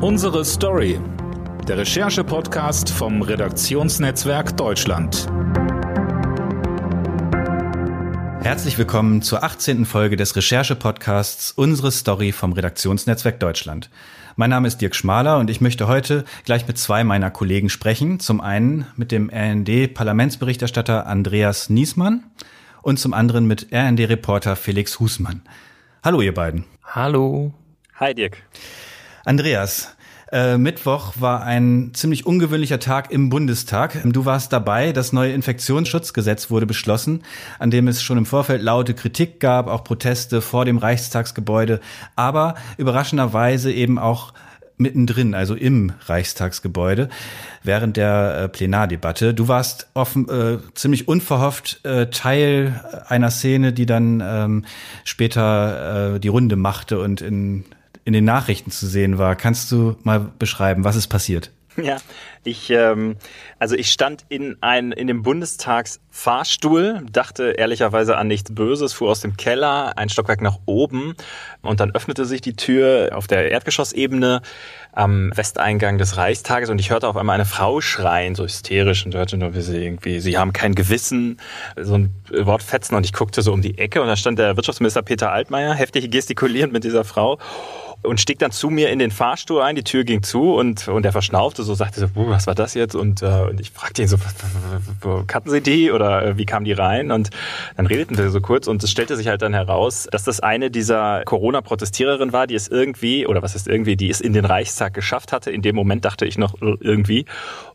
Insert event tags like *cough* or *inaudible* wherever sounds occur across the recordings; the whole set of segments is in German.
Unsere Story. Der Recherche-Podcast vom Redaktionsnetzwerk Deutschland. Herzlich willkommen zur 18. Folge des Recherche-Podcasts Unsere Story vom Redaktionsnetzwerk Deutschland. Mein Name ist Dirk Schmaler und ich möchte heute gleich mit zwei meiner Kollegen sprechen. Zum einen mit dem RND-Parlamentsberichterstatter Andreas Niesmann und zum anderen mit RND-Reporter Felix Husmann. Hallo ihr beiden. Hallo. Hi Dirk. Andreas, äh, Mittwoch war ein ziemlich ungewöhnlicher Tag im Bundestag. Du warst dabei, das neue Infektionsschutzgesetz wurde beschlossen, an dem es schon im Vorfeld laute Kritik gab, auch Proteste vor dem Reichstagsgebäude, aber überraschenderweise eben auch mittendrin, also im Reichstagsgebäude, während der äh, Plenardebatte. Du warst offen, äh, ziemlich unverhofft äh, Teil einer Szene, die dann ähm, später äh, die Runde machte und in in den Nachrichten zu sehen war. Kannst du mal beschreiben, was ist passiert? Ja, ich ähm, also ich stand in ein in dem Bundestagsfahrstuhl, dachte ehrlicherweise an nichts Böses, fuhr aus dem Keller ein Stockwerk nach oben und dann öffnete sich die Tür auf der Erdgeschossebene am Westeingang des Reichstages und ich hörte auf einmal eine Frau schreien, so hysterisch und hörte nur, wie sie irgendwie, sie haben kein Gewissen, so ein Wort fetzen und ich guckte so um die Ecke und da stand der Wirtschaftsminister Peter Altmaier heftig gestikulierend mit dieser Frau und stieg dann zu mir in den Fahrstuhl ein, die Tür ging zu und, und er verschnaufte so, sagte so, was war das jetzt? Und, äh, und ich fragte ihn so, kannten Sie die oder äh, wie kam die rein? Und dann redeten wir so kurz und es stellte sich halt dann heraus, dass das eine dieser Corona-Protestiererinnen war, die es irgendwie, oder was ist irgendwie, die es in den Reichstag geschafft hatte. In dem Moment dachte ich noch irgendwie.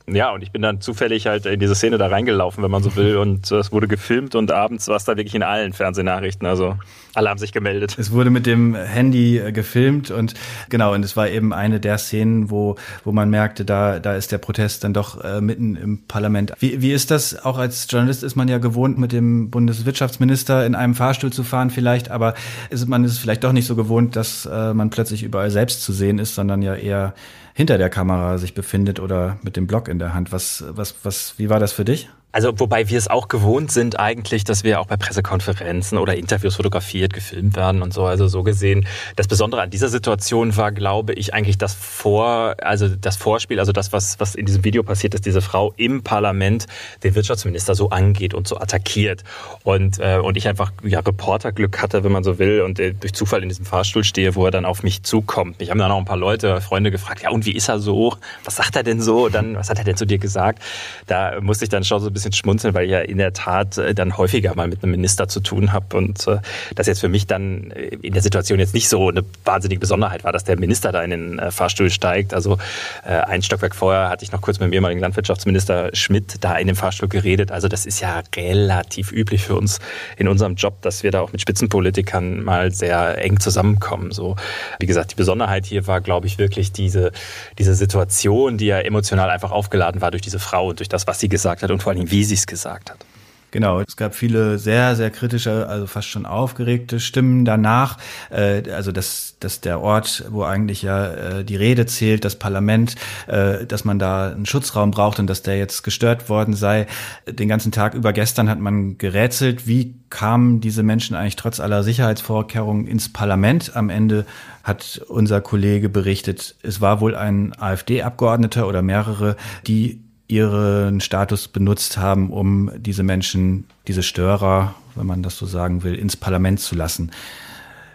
Ja, und ich bin dann zufällig halt in diese Szene da reingelaufen, wenn man so will. Und es wurde gefilmt und abends war es da wirklich in allen Fernsehnachrichten. Also alle haben sich gemeldet. Es wurde mit dem Handy äh, gefilmt und genau, und es war eben eine der Szenen, wo, wo man merkte, da, da ist der Protest dann doch äh, mitten im Parlament. Wie, wie ist das? Auch als Journalist ist man ja gewohnt, mit dem Bundeswirtschaftsminister in einem Fahrstuhl zu fahren vielleicht, aber ist, man ist vielleicht doch nicht so gewohnt, dass äh, man plötzlich überall selbst zu sehen ist, sondern ja eher hinter der Kamera sich befindet oder mit dem Blog in der Hand. Was, was, was, wie war das für dich? Also wobei wir es auch gewohnt sind eigentlich, dass wir auch bei Pressekonferenzen oder Interviews fotografiert, gefilmt werden und so. Also so gesehen. Das Besondere an dieser Situation war, glaube ich, eigentlich das Vor, also das Vorspiel, also das, was, was in diesem Video passiert, dass diese Frau im Parlament den Wirtschaftsminister so angeht und so attackiert. Und, äh, und ich einfach ja Reporterglück hatte, wenn man so will, und äh, durch Zufall in diesem Fahrstuhl stehe, wo er dann auf mich zukommt. Ich habe dann auch ein paar Leute, Freunde gefragt, ja und wie ist er so? Was sagt er denn so? Dann, was hat er denn zu dir gesagt? Da musste ich dann schon so ein bisschen bisschen schmunzeln, weil ich ja in der Tat äh, dann häufiger mal mit einem Minister zu tun habe und äh, das jetzt für mich dann äh, in der Situation jetzt nicht so eine wahnsinnige Besonderheit war, dass der Minister da in den Fahrstuhl steigt. Also ein Stockwerk vorher hatte ich noch kurz mit dem ehemaligen Landwirtschaftsminister Schmidt da in dem Fahrstuhl geredet. Also das ist ja relativ üblich für uns in unserem Job, dass wir da auch mit Spitzenpolitikern mal sehr eng zusammenkommen. So, wie gesagt, die Besonderheit hier war, glaube ich, wirklich diese, diese Situation, die ja emotional einfach aufgeladen war durch diese Frau und durch das, was sie gesagt hat und vor allem, wie sie es gesagt hat. Genau, es gab viele sehr, sehr kritische, also fast schon aufgeregte Stimmen danach. Äh, also dass, dass der Ort, wo eigentlich ja äh, die Rede zählt, das Parlament, äh, dass man da einen Schutzraum braucht und dass der jetzt gestört worden sei. Den ganzen Tag über gestern hat man gerätselt, wie kamen diese Menschen eigentlich trotz aller Sicherheitsvorkehrungen ins Parlament. Am Ende hat unser Kollege berichtet, es war wohl ein AfD-Abgeordneter oder mehrere, die ihren Status benutzt haben, um diese Menschen, diese Störer, wenn man das so sagen will, ins Parlament zu lassen.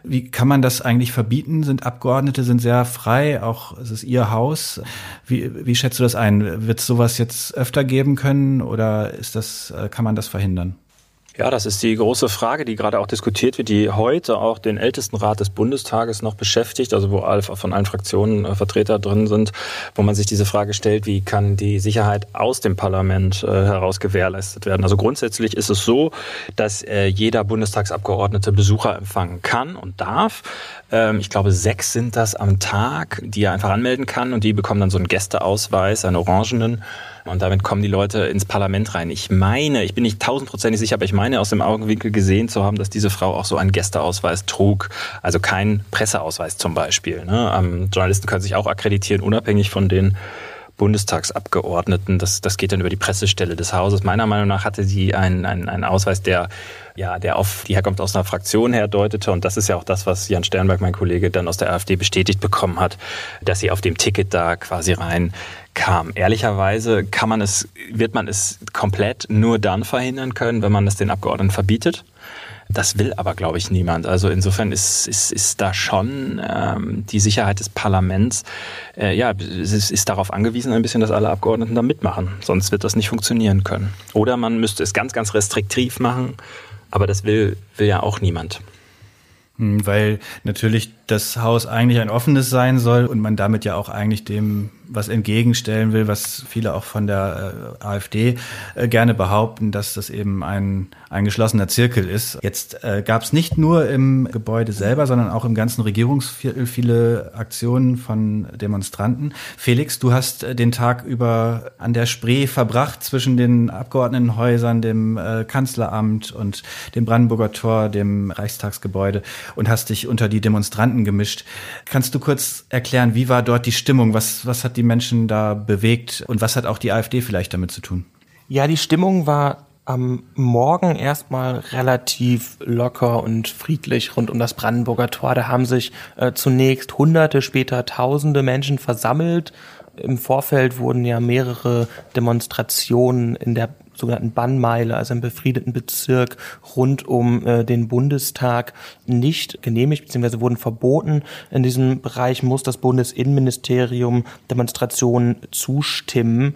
Wie kann man das eigentlich verbieten? Sind Abgeordnete sind sehr frei, auch es ist ihr Haus. Wie, wie schätzt du das ein? Wird es sowas jetzt öfter geben können oder ist das, äh, kann man das verhindern? Ja, das ist die große Frage, die gerade auch diskutiert wird, die heute auch den Ältestenrat des Bundestages noch beschäftigt, also wo von allen Fraktionen äh, Vertreter drin sind, wo man sich diese Frage stellt, wie kann die Sicherheit aus dem Parlament äh, heraus gewährleistet werden. Also grundsätzlich ist es so, dass äh, jeder Bundestagsabgeordnete Besucher empfangen kann und darf. Ähm, ich glaube, sechs sind das am Tag, die er einfach anmelden kann und die bekommen dann so einen Gästeausweis, einen orangenen und damit kommen die Leute ins Parlament rein. Ich meine, ich bin nicht tausendprozentig sicher, aber ich meine aus dem Augenwinkel gesehen zu haben, dass diese Frau auch so einen Gästeausweis trug. Also kein Presseausweis zum Beispiel. Ne? Ähm, Journalisten können sich auch akkreditieren, unabhängig von den Bundestagsabgeordneten. Das, das geht dann über die Pressestelle des Hauses. Meiner Meinung nach hatte sie einen, einen, einen Ausweis, der, ja, der auf die Herkunft aus einer Fraktion herdeutete. Und das ist ja auch das, was Jan Sternberg, mein Kollege, dann aus der AfD bestätigt bekommen hat, dass sie auf dem Ticket da quasi rein kam. Ehrlicherweise kann man es, wird man es komplett nur dann verhindern können, wenn man es den Abgeordneten verbietet. Das will aber, glaube ich, niemand. Also insofern ist, ist, ist da schon ähm, die Sicherheit des Parlaments, äh, ja, ist, ist darauf angewiesen ein bisschen, dass alle Abgeordneten da mitmachen. Sonst wird das nicht funktionieren können. Oder man müsste es ganz, ganz restriktiv machen, aber das will, will ja auch niemand. Hm, weil natürlich das Haus eigentlich ein offenes sein soll und man damit ja auch eigentlich dem was entgegenstellen will, was viele auch von der äh, AfD äh, gerne behaupten, dass das eben ein, ein geschlossener Zirkel ist. Jetzt äh, gab es nicht nur im Gebäude selber, sondern auch im ganzen Regierungsviertel viele Aktionen von Demonstranten. Felix, du hast äh, den Tag über an der Spree verbracht zwischen den Abgeordnetenhäusern, dem äh, Kanzleramt und dem Brandenburger Tor, dem Reichstagsgebäude und hast dich unter die Demonstranten Demonstranten gemischt. Kannst du kurz erklären, wie war dort die Stimmung? Was, was hat die Menschen da bewegt und was hat auch die AfD vielleicht damit zu tun? Ja, die Stimmung war am Morgen erstmal relativ locker und friedlich rund um das Brandenburger Tor. Da haben sich äh, zunächst Hunderte, später Tausende Menschen versammelt. Im Vorfeld wurden ja mehrere Demonstrationen in der sogenannten Bannmeile, also im befriedeten Bezirk rund um äh, den Bundestag nicht genehmigt bzw. wurden verboten. In diesem Bereich muss das Bundesinnenministerium Demonstrationen zustimmen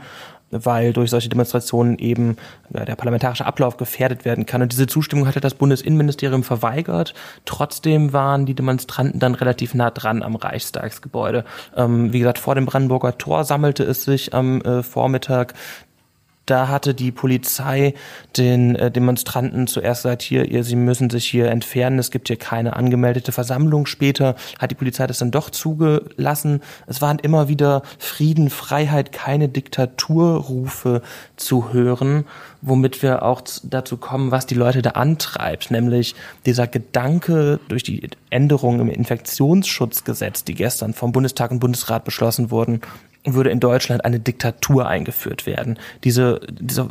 weil durch solche Demonstrationen eben ja, der parlamentarische Ablauf gefährdet werden kann. Und diese Zustimmung hatte das Bundesinnenministerium verweigert. Trotzdem waren die Demonstranten dann relativ nah dran am Reichstagsgebäude. Ähm, wie gesagt, vor dem Brandenburger Tor sammelte es sich am äh, Vormittag da hatte die Polizei den äh, Demonstranten zuerst gesagt, hier, ihr, sie müssen sich hier entfernen, es gibt hier keine angemeldete Versammlung. Später hat die Polizei das dann doch zugelassen. Es waren immer wieder Frieden, Freiheit, keine Diktaturrufe zu hören, womit wir auch dazu kommen, was die Leute da antreibt, nämlich dieser Gedanke durch die Änderungen im Infektionsschutzgesetz, die gestern vom Bundestag und Bundesrat beschlossen wurden, würde in Deutschland eine Diktatur eingeführt werden. Diese, dieser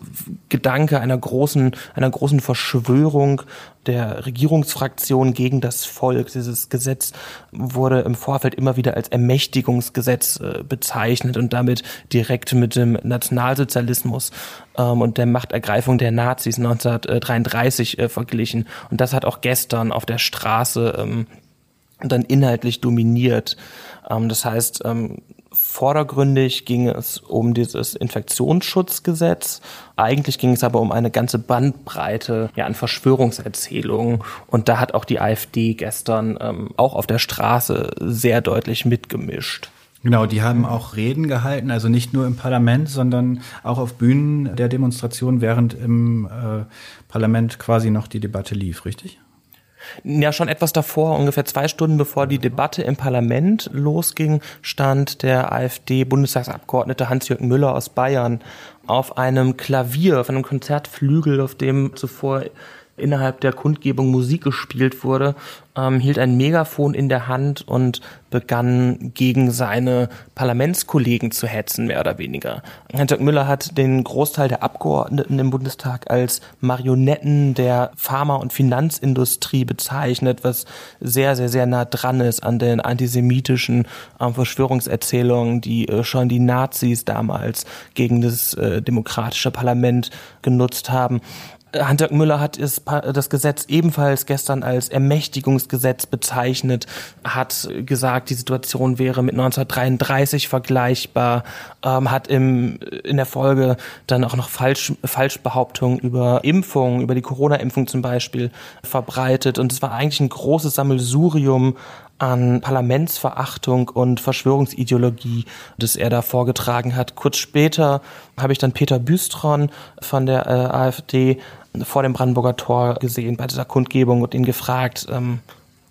Gedanke einer großen, einer großen Verschwörung der Regierungsfraktion gegen das Volk, dieses Gesetz wurde im Vorfeld immer wieder als Ermächtigungsgesetz äh, bezeichnet und damit direkt mit dem Nationalsozialismus ähm, und der Machtergreifung der Nazis 1933 äh, verglichen. Und das hat auch gestern auf der Straße ähm, dann inhaltlich dominiert. Ähm, das heißt, Vordergründig ging es um dieses Infektionsschutzgesetz. Eigentlich ging es aber um eine ganze Bandbreite ja, an Verschwörungserzählungen. Und da hat auch die AfD gestern ähm, auch auf der Straße sehr deutlich mitgemischt. Genau, die haben auch Reden gehalten, also nicht nur im Parlament, sondern auch auf Bühnen der Demonstration, während im äh, Parlament quasi noch die Debatte lief, richtig? Ja, schon etwas davor, ungefähr zwei Stunden bevor die Debatte im Parlament losging, stand der AfD-Bundestagsabgeordnete Hans-Jürgen Müller aus Bayern auf einem Klavier, auf einem Konzertflügel, auf dem zuvor innerhalb der Kundgebung Musik gespielt wurde, ähm, hielt ein Megafon in der Hand und begann gegen seine Parlamentskollegen zu hetzen, mehr oder weniger. Hans-Jörg Müller hat den Großteil der Abgeordneten im Bundestag als Marionetten der Pharma- und Finanzindustrie bezeichnet, was sehr, sehr, sehr nah dran ist an den antisemitischen äh, Verschwörungserzählungen, die äh, schon die Nazis damals gegen das äh, demokratische Parlament genutzt haben. Hans-Jörg Müller hat das Gesetz ebenfalls gestern als Ermächtigungsgesetz bezeichnet, hat gesagt, die Situation wäre mit 1933 vergleichbar, ähm, hat im, in der Folge dann auch noch Falsch, Falschbehauptungen über Impfungen, über die Corona-Impfung zum Beispiel verbreitet. Und es war eigentlich ein großes Sammelsurium an Parlamentsverachtung und Verschwörungsideologie, das er da vorgetragen hat. Kurz später habe ich dann Peter Büstron von der äh, AfD vor dem Brandenburger Tor gesehen bei dieser Kundgebung und ihn gefragt, ähm,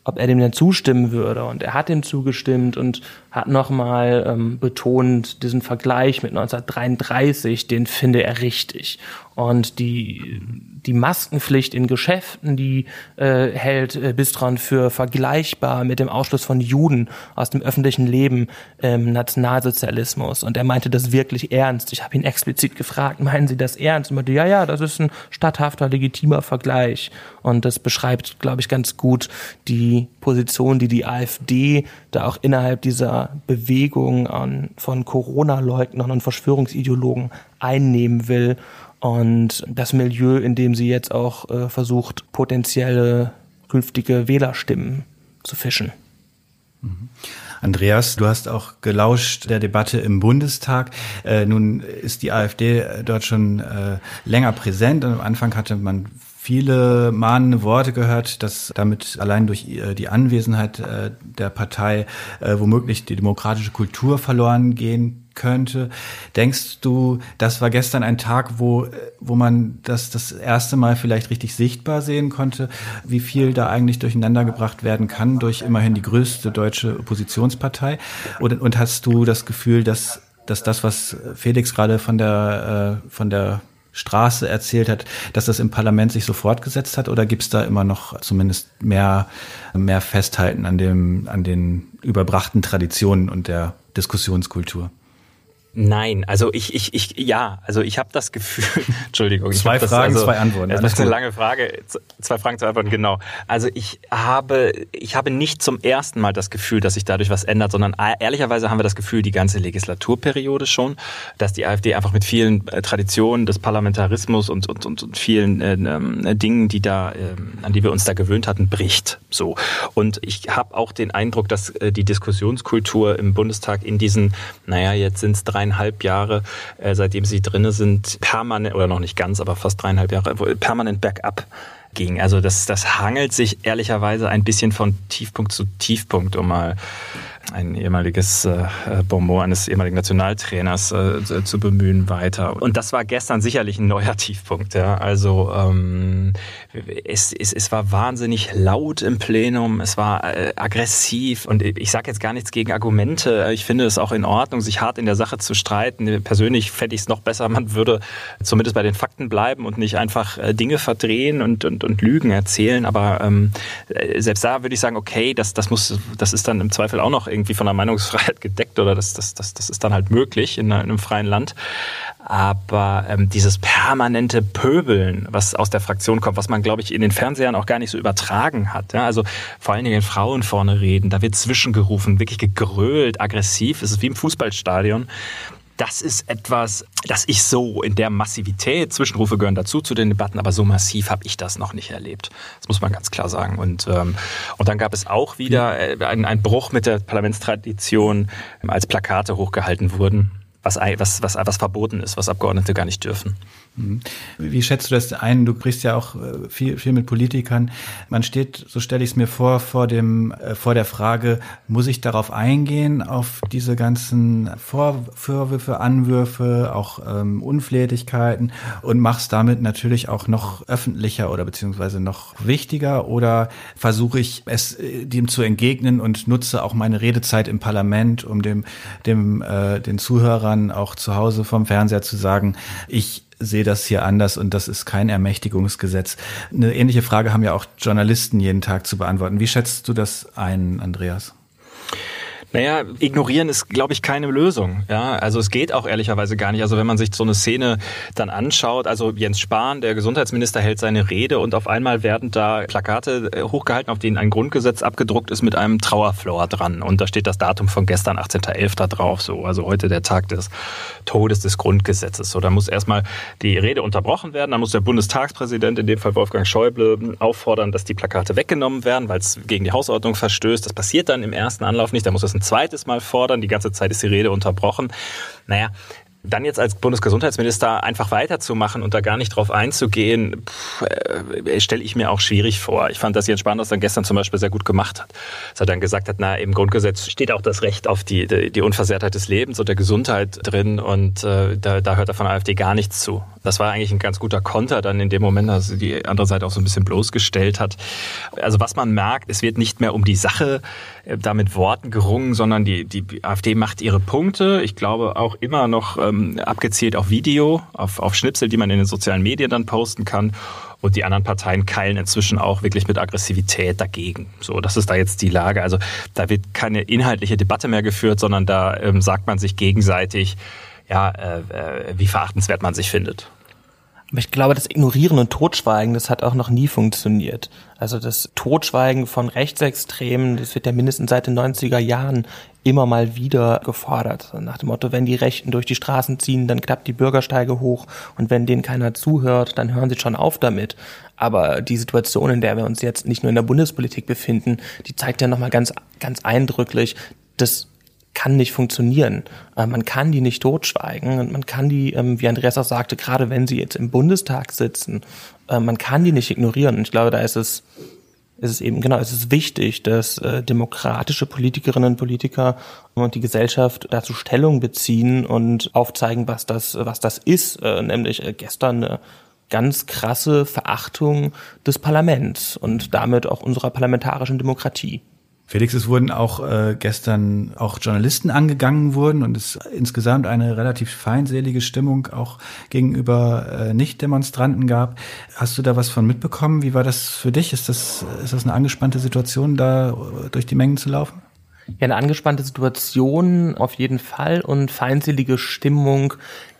ob er dem denn zustimmen würde. Und er hat dem zugestimmt und hat nochmal ähm, betont, diesen Vergleich mit 1933, den finde er richtig. Und die, die Maskenpflicht in Geschäften, die äh, hält äh, Bistron für vergleichbar mit dem Ausschluss von Juden aus dem öffentlichen Leben im Nationalsozialismus. Und er meinte das wirklich ernst. Ich habe ihn explizit gefragt, meinen Sie das ernst? Und meinte, ja, ja, das ist ein statthafter, legitimer Vergleich. Und das beschreibt, glaube ich, ganz gut die Position, die die AfD da auch innerhalb dieser Bewegung an, von Corona-Leugnern und Verschwörungsideologen einnehmen will und das Milieu, in dem sie jetzt auch äh, versucht, potenzielle künftige Wählerstimmen zu fischen. Mhm. Andreas, du hast auch gelauscht der Debatte im Bundestag. Äh, nun ist die AfD dort schon äh, länger präsent und am Anfang hatte man viele mahnende Worte gehört, dass damit allein durch äh, die Anwesenheit äh, der Partei äh, womöglich die demokratische Kultur verloren gehen könnte. Denkst du, das war gestern ein Tag, wo, wo man das das erste Mal vielleicht richtig sichtbar sehen konnte, wie viel da eigentlich durcheinander gebracht werden kann durch immerhin die größte deutsche Oppositionspartei? Und, und hast du das Gefühl, dass, dass das, was Felix gerade von der, von der Straße erzählt hat, dass das im Parlament sich so fortgesetzt hat oder gibt es da immer noch zumindest mehr, mehr Festhalten an, dem, an den überbrachten Traditionen und der Diskussionskultur? Nein, also ich, ich, ich, ja, also ich habe das Gefühl, *laughs* Entschuldigung. Zwei Fragen, also, zwei Antworten. Das ist eine lange Frage, zwei Fragen, zwei Antworten, genau. Also ich habe, ich habe nicht zum ersten Mal das Gefühl, dass sich dadurch was ändert, sondern ehrlicherweise haben wir das Gefühl, die ganze Legislaturperiode schon, dass die AfD einfach mit vielen äh, Traditionen des Parlamentarismus und, und, und, und vielen äh, äh, Dingen, die da, äh, an die wir uns da gewöhnt hatten, bricht. So. Und ich habe auch den Eindruck, dass äh, die Diskussionskultur im Bundestag in diesen, naja, jetzt sind es drei dreieinhalb Jahre, äh, seitdem sie drinne sind, permanent, oder noch nicht ganz, aber fast dreieinhalb Jahre, permanent bergab ging. Also das, das hangelt sich ehrlicherweise ein bisschen von Tiefpunkt zu Tiefpunkt, um mal ein ehemaliges äh, Bonbon eines ehemaligen Nationaltrainers äh, zu bemühen weiter. Und das war gestern sicherlich ein neuer *laughs* Tiefpunkt. Ja. Also ähm, es, es, es war wahnsinnig laut im Plenum, es war äh, aggressiv und ich sage jetzt gar nichts gegen Argumente. Ich finde es auch in Ordnung, sich hart in der Sache zu streiten. Persönlich fände ich es noch besser, man würde zumindest bei den Fakten bleiben und nicht einfach äh, Dinge verdrehen und, und, und Lügen erzählen. Aber ähm, äh, selbst da würde ich sagen, okay, das, das muss, das ist dann im Zweifel auch noch irgendwie von der Meinungsfreiheit *laughs* gedeckt oder das, das, das, das ist dann halt möglich in einem freien Land. Aber ähm, dieses permanente Pöbeln, was aus der Fraktion kommt, was man, glaube ich, in den Fernsehern auch gar nicht so übertragen hat. Ja? Also vor allen Dingen Frauen vorne reden, da wird zwischengerufen, wirklich gegrölt, aggressiv. Es ist wie im Fußballstadion das ist etwas, das ich so in der Massivität, Zwischenrufe gehören dazu zu den Debatten, aber so massiv habe ich das noch nicht erlebt. Das muss man ganz klar sagen. Und, ähm, und dann gab es auch wieder äh, einen, einen Bruch mit der Parlamentstradition, als Plakate hochgehalten wurden was, was, was, was verboten ist, was Abgeordnete gar nicht dürfen. Mhm. Wie schätzt du das ein? Du sprichst ja auch äh, viel, viel mit Politikern. Man steht, so stelle ich es mir vor, vor dem, äh, vor der Frage, muss ich darauf eingehen, auf diese ganzen Vorwürfe, Anwürfe, auch ähm, Unflätigkeiten und machst damit natürlich auch noch öffentlicher oder beziehungsweise noch wichtiger oder versuche ich es äh, dem zu entgegnen und nutze auch meine Redezeit im Parlament, um dem, dem, äh, den Zuhörern auch zu Hause vom Fernseher zu sagen, ich sehe das hier anders und das ist kein Ermächtigungsgesetz. Eine ähnliche Frage haben ja auch Journalisten jeden Tag zu beantworten. Wie schätzt du das ein, Andreas? Naja, ignorieren ist, glaube ich, keine Lösung. Ja, also es geht auch ehrlicherweise gar nicht. Also wenn man sich so eine Szene dann anschaut, also Jens Spahn, der Gesundheitsminister, hält seine Rede und auf einmal werden da Plakate äh, hochgehalten, auf denen ein Grundgesetz abgedruckt ist mit einem Trauerflor dran. Und da steht das Datum von gestern, 18.11. da drauf, so. Also heute der Tag des Todes des Grundgesetzes. So, da muss erstmal die Rede unterbrochen werden. Dann muss der Bundestagspräsident, in dem Fall Wolfgang Schäuble, auffordern, dass die Plakate weggenommen werden, weil es gegen die Hausordnung verstößt. Das passiert dann im ersten Anlauf nicht. Da muss das ein zweites Mal fordern. Die ganze Zeit ist die Rede unterbrochen. Naja, dann jetzt als Bundesgesundheitsminister einfach weiterzumachen und da gar nicht drauf einzugehen, äh, stelle ich mir auch schwierig vor. Ich fand, dass Jens Spahn das dann gestern zum Beispiel sehr gut gemacht hat. Dass er dann gesagt hat, na, im Grundgesetz steht auch das Recht auf die, die, die Unversehrtheit des Lebens und der Gesundheit drin und äh, da, da hört er von AfD gar nichts zu. Das war eigentlich ein ganz guter Konter dann in dem Moment, dass die andere Seite auch so ein bisschen bloßgestellt hat. Also was man merkt, es wird nicht mehr um die Sache äh, da mit Worten gerungen, sondern die, die AfD macht ihre Punkte. Ich glaube auch immer noch ähm, abgezielt auf Video, auf, auf Schnipsel, die man in den sozialen Medien dann posten kann. Und die anderen Parteien keilen inzwischen auch wirklich mit Aggressivität dagegen. So, das ist da jetzt die Lage. Also da wird keine inhaltliche Debatte mehr geführt, sondern da ähm, sagt man sich gegenseitig, ja, äh, äh, wie verachtenswert man sich findet. Aber ich glaube, das Ignorieren und Totschweigen, das hat auch noch nie funktioniert. Also das Totschweigen von Rechtsextremen, das wird ja mindestens seit den 90er Jahren immer mal wieder gefordert. Nach dem Motto, wenn die Rechten durch die Straßen ziehen, dann klappt die Bürgersteige hoch und wenn denen keiner zuhört, dann hören sie schon auf damit. Aber die Situation, in der wir uns jetzt nicht nur in der Bundespolitik befinden, die zeigt ja nochmal ganz, ganz eindrücklich, dass kann nicht funktionieren. Äh, man kann die nicht totschweigen und man kann die, ähm, wie Andreas auch sagte, gerade wenn sie jetzt im Bundestag sitzen, äh, man kann die nicht ignorieren. Und ich glaube, da ist es, ist es eben, genau, es ist wichtig, dass äh, demokratische Politikerinnen und Politiker und die Gesellschaft dazu Stellung beziehen und aufzeigen, was das, was das ist, nämlich gestern eine ganz krasse Verachtung des Parlaments und damit auch unserer parlamentarischen Demokratie. Felix, es wurden auch äh, gestern auch Journalisten angegangen wurden und es insgesamt eine relativ feindselige Stimmung auch gegenüber äh, Nicht-Demonstranten gab. Hast du da was von mitbekommen? Wie war das für dich? Ist das, ist das eine angespannte Situation, da durch die Mengen zu laufen? Ja, eine angespannte Situation auf jeden Fall und feindselige Stimmung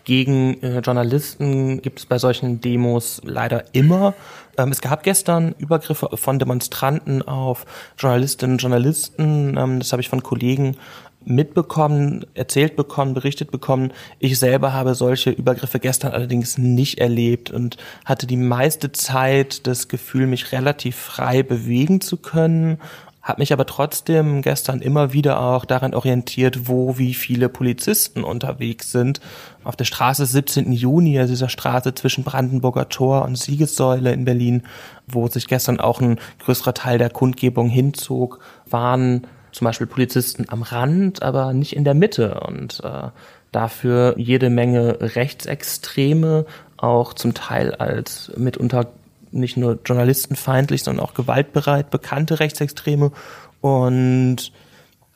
gegen äh, Journalisten gibt es bei solchen Demos leider immer. Ähm, es gab gestern Übergriffe von Demonstranten auf Journalistinnen und Journalisten. Ähm, das habe ich von Kollegen mitbekommen, erzählt bekommen, berichtet bekommen. Ich selber habe solche Übergriffe gestern allerdings nicht erlebt und hatte die meiste Zeit das Gefühl, mich relativ frei bewegen zu können habe mich aber trotzdem gestern immer wieder auch daran orientiert, wo wie viele Polizisten unterwegs sind. Auf der Straße 17. Juni, also dieser Straße zwischen Brandenburger Tor und Siegessäule in Berlin, wo sich gestern auch ein größerer Teil der Kundgebung hinzog, waren zum Beispiel Polizisten am Rand, aber nicht in der Mitte und äh, dafür jede Menge Rechtsextreme, auch zum Teil als mitunter nicht nur journalistenfeindlich, sondern auch gewaltbereit, bekannte Rechtsextreme. Und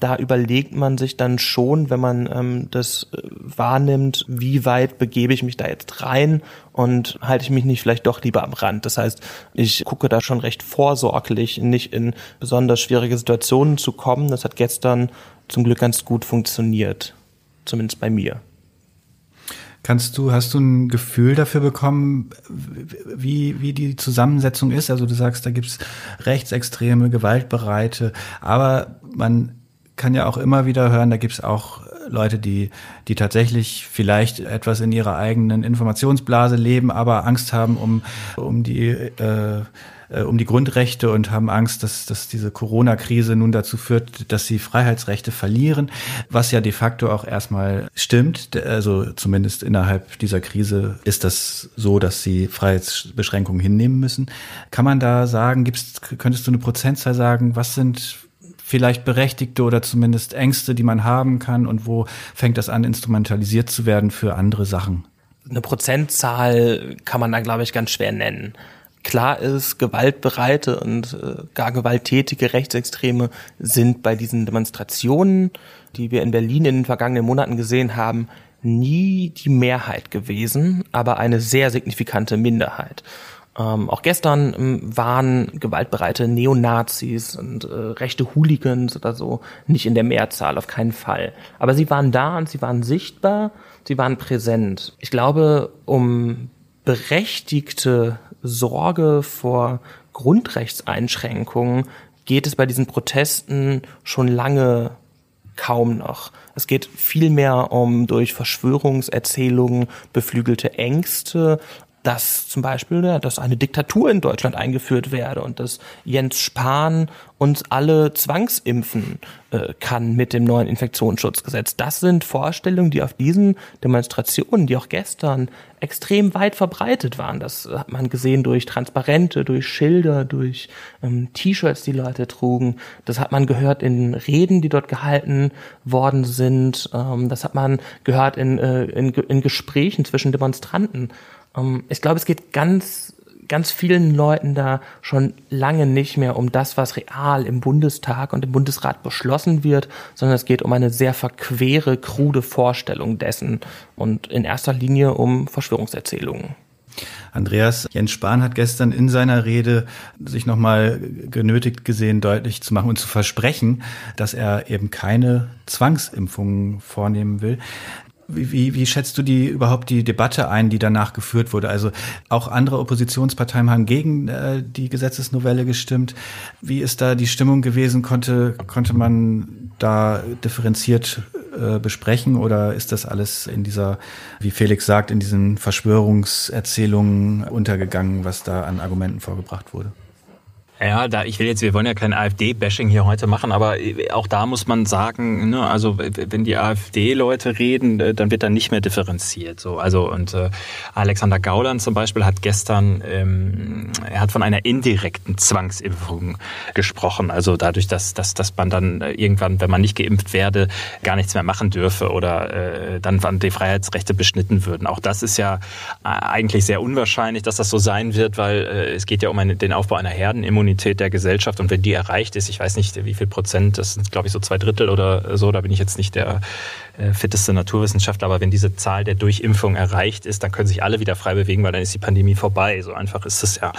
da überlegt man sich dann schon, wenn man ähm, das äh, wahrnimmt, wie weit begebe ich mich da jetzt rein und halte ich mich nicht vielleicht doch lieber am Rand. Das heißt, ich gucke da schon recht vorsorglich, nicht in besonders schwierige Situationen zu kommen. Das hat gestern zum Glück ganz gut funktioniert, zumindest bei mir. Kannst du, hast du ein Gefühl dafür bekommen, wie, wie die Zusammensetzung ist? Also du sagst, da gibt's Rechtsextreme, Gewaltbereite, aber man kann ja auch immer wieder hören, da gibt's auch Leute, die, die tatsächlich vielleicht etwas in ihrer eigenen Informationsblase leben, aber Angst haben um, um die äh, äh, um die Grundrechte und haben Angst, dass, dass diese Corona-Krise nun dazu führt, dass sie Freiheitsrechte verlieren, was ja de facto auch erstmal stimmt. Also zumindest innerhalb dieser Krise ist das so, dass sie Freiheitsbeschränkungen hinnehmen müssen. Kann man da sagen, gibt's, könntest du eine Prozentzahl sagen, was sind vielleicht berechtigte oder zumindest Ängste, die man haben kann und wo fängt das an, instrumentalisiert zu werden für andere Sachen? Eine Prozentzahl kann man da, glaube ich, ganz schwer nennen klar ist, gewaltbereite und äh, gar gewalttätige Rechtsextreme sind bei diesen Demonstrationen, die wir in Berlin in den vergangenen Monaten gesehen haben, nie die Mehrheit gewesen, aber eine sehr signifikante Minderheit. Ähm, auch gestern ähm, waren gewaltbereite Neonazis und äh, rechte Hooligans oder so nicht in der Mehrzahl, auf keinen Fall. Aber sie waren da und sie waren sichtbar, sie waren präsent. Ich glaube, um berechtigte Sorge vor Grundrechtseinschränkungen geht es bei diesen Protesten schon lange kaum noch. Es geht vielmehr um durch Verschwörungserzählungen beflügelte Ängste, dass zum Beispiel, ja, dass eine Diktatur in Deutschland eingeführt werde und dass Jens Spahn uns alle zwangsimpfen äh, kann mit dem neuen Infektionsschutzgesetz. Das sind Vorstellungen, die auf diesen Demonstrationen, die auch gestern extrem weit verbreitet waren. Das hat man gesehen durch Transparente, durch Schilder, durch ähm, T-Shirts, die Leute trugen. Das hat man gehört in Reden, die dort gehalten worden sind. Ähm, das hat man gehört in, äh, in, in Gesprächen zwischen Demonstranten. Ähm, ich glaube, es geht ganz ganz vielen Leuten da schon lange nicht mehr um das, was real im Bundestag und im Bundesrat beschlossen wird, sondern es geht um eine sehr verquere, krude Vorstellung dessen und in erster Linie um Verschwörungserzählungen. Andreas Jens Spahn hat gestern in seiner Rede sich nochmal genötigt gesehen, deutlich zu machen und zu versprechen, dass er eben keine Zwangsimpfungen vornehmen will. Wie, wie, wie schätzt du die überhaupt die Debatte ein, die danach geführt wurde? Also auch andere Oppositionsparteien haben gegen äh, die Gesetzesnovelle gestimmt. Wie ist da die Stimmung gewesen? Konnte, konnte man da differenziert äh, besprechen oder ist das alles in dieser, wie Felix sagt, in diesen Verschwörungserzählungen untergegangen, was da an Argumenten vorgebracht wurde? Ja, da ich will jetzt, wir wollen ja kein AfD-Bashing hier heute machen, aber äh, auch da muss man sagen, ne, also wenn die AfD-Leute reden, äh, dann wird da nicht mehr differenziert. So, also und äh, Alexander Gauland zum Beispiel hat gestern, ähm, er hat von einer indirekten Zwangsimpfung gesprochen. Also dadurch, dass, dass, dass man dann irgendwann, wenn man nicht geimpft werde, gar nichts mehr machen dürfe oder äh, dann die Freiheitsrechte beschnitten würden. Auch das ist ja äh, eigentlich sehr unwahrscheinlich, dass das so sein wird, weil äh, es geht ja um eine, den Aufbau einer Herdenimmunität Immunität der Gesellschaft und wenn die erreicht ist, ich weiß nicht, wie viel Prozent, das sind glaube ich so zwei Drittel oder so, da bin ich jetzt nicht der äh, fitteste Naturwissenschaftler, aber wenn diese Zahl der Durchimpfung erreicht ist, dann können sich alle wieder frei bewegen, weil dann ist die Pandemie vorbei. So einfach ist es ja.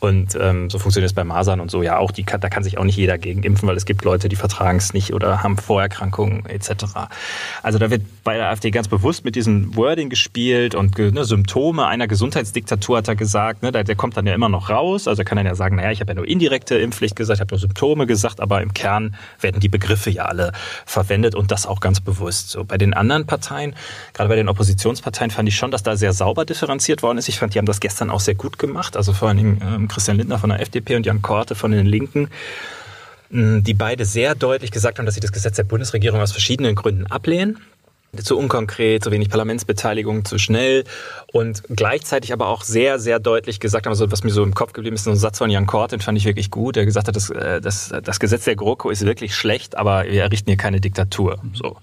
Und ähm, so funktioniert es bei Masern und so ja auch. Die kann, da kann sich auch nicht jeder gegen impfen, weil es gibt Leute, die vertragen es nicht oder haben Vorerkrankungen etc. Also da wird bei der AfD ganz bewusst mit diesem Wording gespielt und ne, Symptome einer Gesundheitsdiktatur hat er gesagt. Ne, der, der kommt dann ja immer noch raus. Also er kann dann ja sagen, naja, ich habe ja nur indirekte Impfpflicht gesagt, ich habe nur Symptome gesagt, aber im Kern werden die Begriffe ja alle verwendet und das auch ganz bewusst. So bei den anderen Parteien, gerade bei den Oppositionsparteien, fand ich schon, dass da sehr sauber differenziert worden ist. Ich fand, die haben das gestern auch sehr gut gemacht. Also vor allen Dingen ähm, Christian Lindner von der FDP und Jan Korte von den Linken die beide sehr deutlich gesagt haben, dass sie das Gesetz der Bundesregierung aus verschiedenen Gründen ablehnen zu unkonkret, zu wenig Parlamentsbeteiligung, zu schnell und gleichzeitig aber auch sehr, sehr deutlich gesagt haben, also was mir so im Kopf geblieben ist, so ein Satz von Jan Kort, den fand ich wirklich gut, der gesagt hat, das, äh, das, das Gesetz der GroKo ist wirklich schlecht, aber wir errichten hier keine Diktatur. So.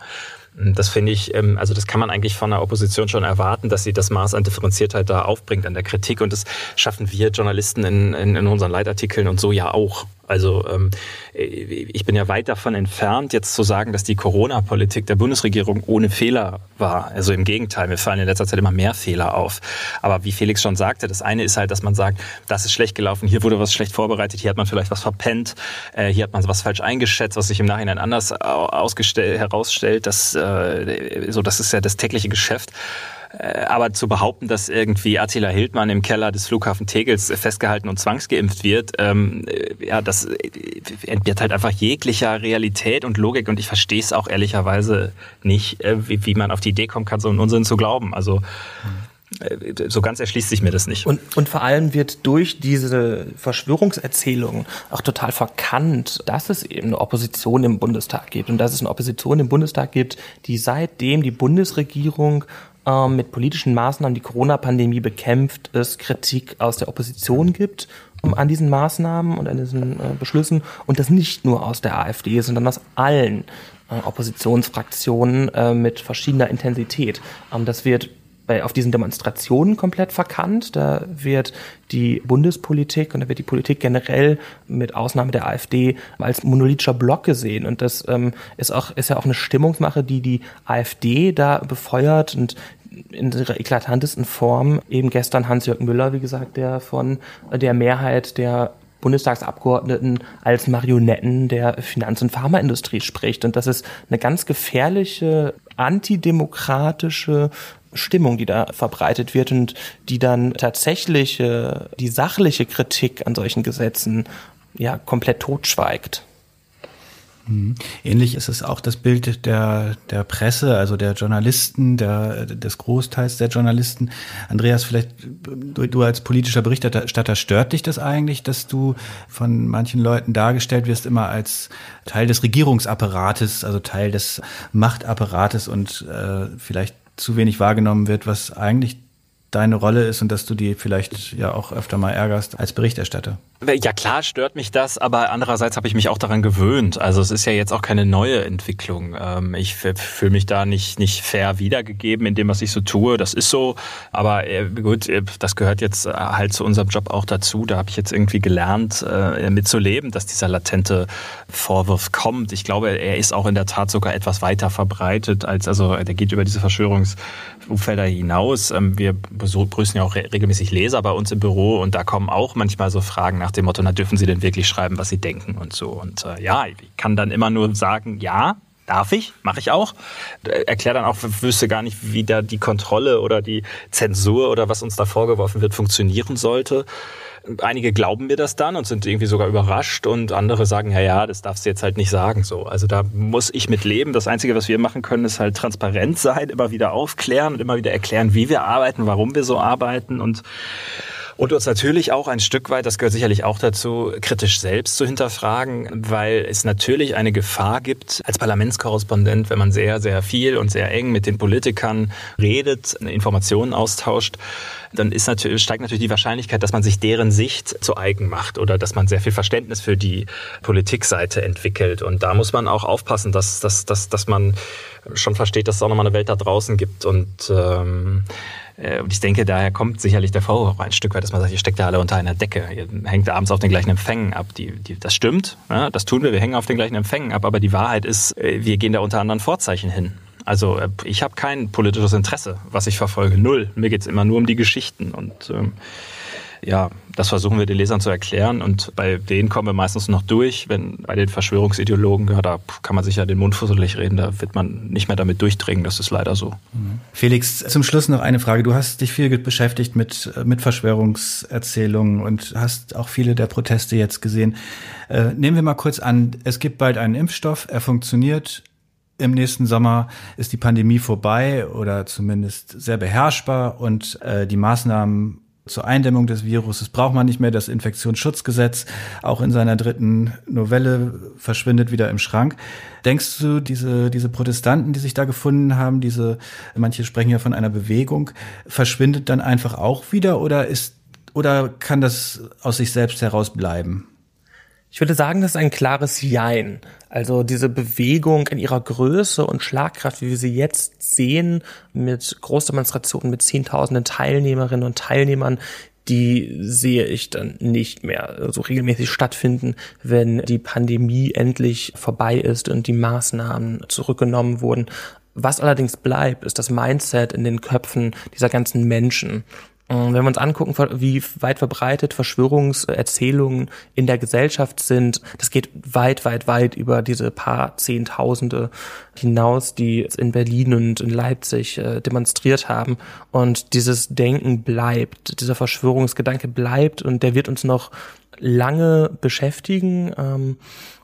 Das finde ich, ähm, also das kann man eigentlich von der Opposition schon erwarten, dass sie das Maß an Differenziertheit da aufbringt an der Kritik. Und das schaffen wir Journalisten in, in, in unseren Leitartikeln und so ja auch. Also ähm, ich bin ja weit davon entfernt, jetzt zu sagen, dass die Corona-Politik der Bundesregierung ohne Fehler war. Also im Gegenteil, mir fallen in letzter Zeit immer mehr Fehler auf. Aber wie Felix schon sagte, das eine ist halt, dass man sagt, das ist schlecht gelaufen, hier wurde was schlecht vorbereitet, hier hat man vielleicht was verpennt, äh, hier hat man was falsch eingeschätzt, was sich im Nachhinein anders herausstellt. Das, äh, so, das ist ja das tägliche Geschäft. Äh, aber zu behaupten, dass irgendwie Attila Hildmann im Keller des Flughafen Tegels festgehalten und zwangsgeimpft wird, ähm, äh, ja, das äh, entbehrt halt einfach jeglicher Realität und Logik und ich verstehe es auch ehrlicherweise nicht, wie, wie man auf die Idee kommen kann, so einen Unsinn zu glauben. Also so ganz erschließt sich mir das nicht. Und, und vor allem wird durch diese Verschwörungserzählungen auch total verkannt, dass es eben eine Opposition im Bundestag gibt und dass es eine Opposition im Bundestag gibt, die seitdem die Bundesregierung ähm, mit politischen Maßnahmen die Corona-Pandemie bekämpft, es Kritik aus der Opposition gibt ähm, an diesen Maßnahmen und an diesen äh, Beschlüssen und das nicht nur aus der AfD, sondern aus allen äh, Oppositionsfraktionen äh, mit verschiedener Intensität. Ähm, das wird bei, auf diesen Demonstrationen komplett verkannt. Da wird die Bundespolitik und da wird die Politik generell mit Ausnahme der AfD als monolithischer Block gesehen. Und das ähm, ist, auch, ist ja auch eine Stimmungsmache, die die AfD da befeuert und in ihrer eklatantesten Form eben gestern Hans-Jürgen Müller, wie gesagt, der von der Mehrheit der Bundestagsabgeordneten als Marionetten der Finanz- und Pharmaindustrie spricht. Und das ist eine ganz gefährliche, antidemokratische Stimmung, die da verbreitet wird und die dann tatsächlich die sachliche Kritik an solchen Gesetzen ja komplett totschweigt. Mhm. Ähnlich ist es auch das Bild der, der Presse, also der Journalisten, der, des Großteils der Journalisten. Andreas, vielleicht du, du als politischer Berichterstatter, stört dich das eigentlich, dass du von manchen Leuten dargestellt wirst, immer als Teil des Regierungsapparates, also Teil des Machtapparates und äh, vielleicht zu wenig wahrgenommen wird, was eigentlich deine Rolle ist und dass du die vielleicht ja auch öfter mal ärgerst als Berichterstatter? Ja klar stört mich das, aber andererseits habe ich mich auch daran gewöhnt. Also es ist ja jetzt auch keine neue Entwicklung. Ähm, ich fühle mich da nicht, nicht fair wiedergegeben in dem, was ich so tue. Das ist so. Aber äh, gut, äh, das gehört jetzt äh, halt zu unserem Job auch dazu. Da habe ich jetzt irgendwie gelernt, mitzuleben, dass dieser latente Vorwurf kommt. Ich glaube, er ist auch in der Tat sogar etwas weiter verbreitet als, also der geht über diese Verschwörungsumfelder hinaus. Ähm, wir begrüßen ja auch regelmäßig Leser bei uns im Büro und da kommen auch manchmal so Fragen nach dem Motto, na dürfen Sie denn wirklich schreiben, was Sie denken und so. Und äh, ja, ich kann dann immer nur sagen, ja, Darf ich, mache ich auch. Äh, Erkläre dann auch, wüsste gar nicht, wie da die Kontrolle oder die Zensur oder was uns da vorgeworfen wird, funktionieren sollte. Einige glauben mir das dann und sind irgendwie sogar überrascht und andere sagen, ja, ja, das darfst du jetzt halt nicht sagen so. Also da muss ich mit leben. Das Einzige, was wir machen können, ist halt transparent sein, immer wieder aufklären und immer wieder erklären, wie wir arbeiten, warum wir so arbeiten und und uns natürlich auch ein Stück weit, das gehört sicherlich auch dazu, kritisch selbst zu hinterfragen, weil es natürlich eine Gefahr gibt, als Parlamentskorrespondent, wenn man sehr, sehr viel und sehr eng mit den Politikern redet, Informationen austauscht, dann ist natürlich, steigt natürlich die Wahrscheinlichkeit, dass man sich deren Sicht zu eigen macht oder dass man sehr viel Verständnis für die Politikseite entwickelt. Und da muss man auch aufpassen, dass, dass, dass, dass man schon versteht, dass es auch nochmal eine Welt da draußen gibt. Und ähm, äh, und ich denke, daher kommt sicherlich der Vorwurf ein Stück weit, dass man sagt, ihr steckt ja alle unter einer Decke. Ihr hängt abends auf den gleichen Empfängen ab. Die, die, das stimmt, ja, das tun wir, wir hängen auf den gleichen Empfängen ab. Aber die Wahrheit ist, äh, wir gehen da unter anderen Vorzeichen hin. Also äh, ich habe kein politisches Interesse, was ich verfolge. Null. Mir geht's immer nur um die Geschichten. Und ähm, ja, das versuchen wir den Lesern zu erklären und bei denen kommen wir meistens noch durch. Wenn bei den Verschwörungsideologen, ja, da kann man sich ja den Mund fusselig reden, da wird man nicht mehr damit durchdringen, das ist leider so. Mhm. Felix, zum Schluss noch eine Frage. Du hast dich viel beschäftigt mit, mit Verschwörungserzählungen und hast auch viele der Proteste jetzt gesehen. Äh, nehmen wir mal kurz an, es gibt bald einen Impfstoff, er funktioniert, im nächsten Sommer ist die Pandemie vorbei oder zumindest sehr beherrschbar und äh, die Maßnahmen zur Eindämmung des Viruses braucht man nicht mehr. Das Infektionsschutzgesetz, auch in seiner dritten Novelle, verschwindet wieder im Schrank. Denkst du, diese, diese Protestanten, die sich da gefunden haben, diese, manche sprechen ja von einer Bewegung, verschwindet dann einfach auch wieder oder ist, oder kann das aus sich selbst heraus bleiben? Ich würde sagen, das ist ein klares Jein. Also diese Bewegung in ihrer Größe und Schlagkraft, wie wir sie jetzt sehen, mit Großdemonstrationen, mit Zehntausenden Teilnehmerinnen und Teilnehmern, die sehe ich dann nicht mehr so regelmäßig stattfinden, wenn die Pandemie endlich vorbei ist und die Maßnahmen zurückgenommen wurden. Was allerdings bleibt, ist das Mindset in den Köpfen dieser ganzen Menschen. Wenn wir uns angucken, wie weit verbreitet Verschwörungserzählungen in der Gesellschaft sind, das geht weit, weit, weit über diese paar Zehntausende hinaus, die in Berlin und in Leipzig äh, demonstriert haben. Und dieses Denken bleibt, dieser Verschwörungsgedanke bleibt und der wird uns noch lange beschäftigen. Ähm,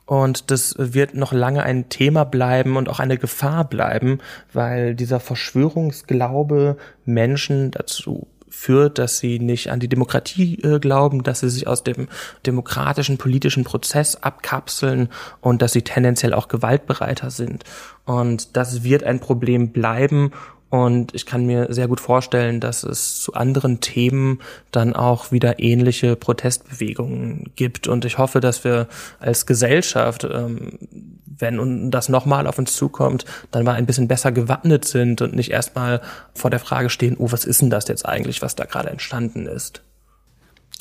und das wird noch lange ein Thema bleiben und auch eine Gefahr bleiben, weil dieser Verschwörungsglaube Menschen dazu führt, dass sie nicht an die Demokratie äh, glauben, dass sie sich aus dem demokratischen politischen Prozess abkapseln und dass sie tendenziell auch gewaltbereiter sind. Und das wird ein Problem bleiben und ich kann mir sehr gut vorstellen, dass es zu anderen Themen dann auch wieder ähnliche Protestbewegungen gibt. Und ich hoffe, dass wir als Gesellschaft, ähm, wenn das nochmal auf uns zukommt, dann mal ein bisschen besser gewappnet sind und nicht erstmal vor der Frage stehen, oh, was ist denn das jetzt eigentlich, was da gerade entstanden ist.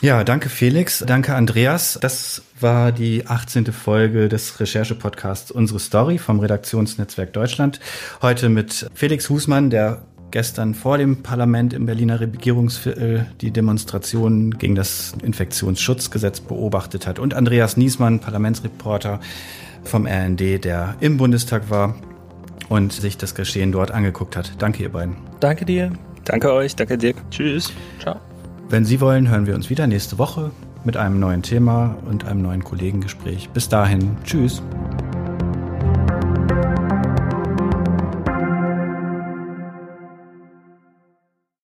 Ja, danke Felix, danke Andreas. Das war die 18. Folge des Recherche-Podcasts Unsere Story vom Redaktionsnetzwerk Deutschland. Heute mit Felix Husmann, der gestern vor dem Parlament im Berliner Regierungsviertel die Demonstrationen gegen das Infektionsschutzgesetz beobachtet hat und Andreas Niesmann, Parlamentsreporter vom RND, der im Bundestag war und sich das Geschehen dort angeguckt hat. Danke ihr beiden. Danke dir. Danke euch, danke Dirk. Tschüss. Ciao. Wenn Sie wollen, hören wir uns wieder nächste Woche mit einem neuen Thema und einem neuen Kollegengespräch. Bis dahin, tschüss.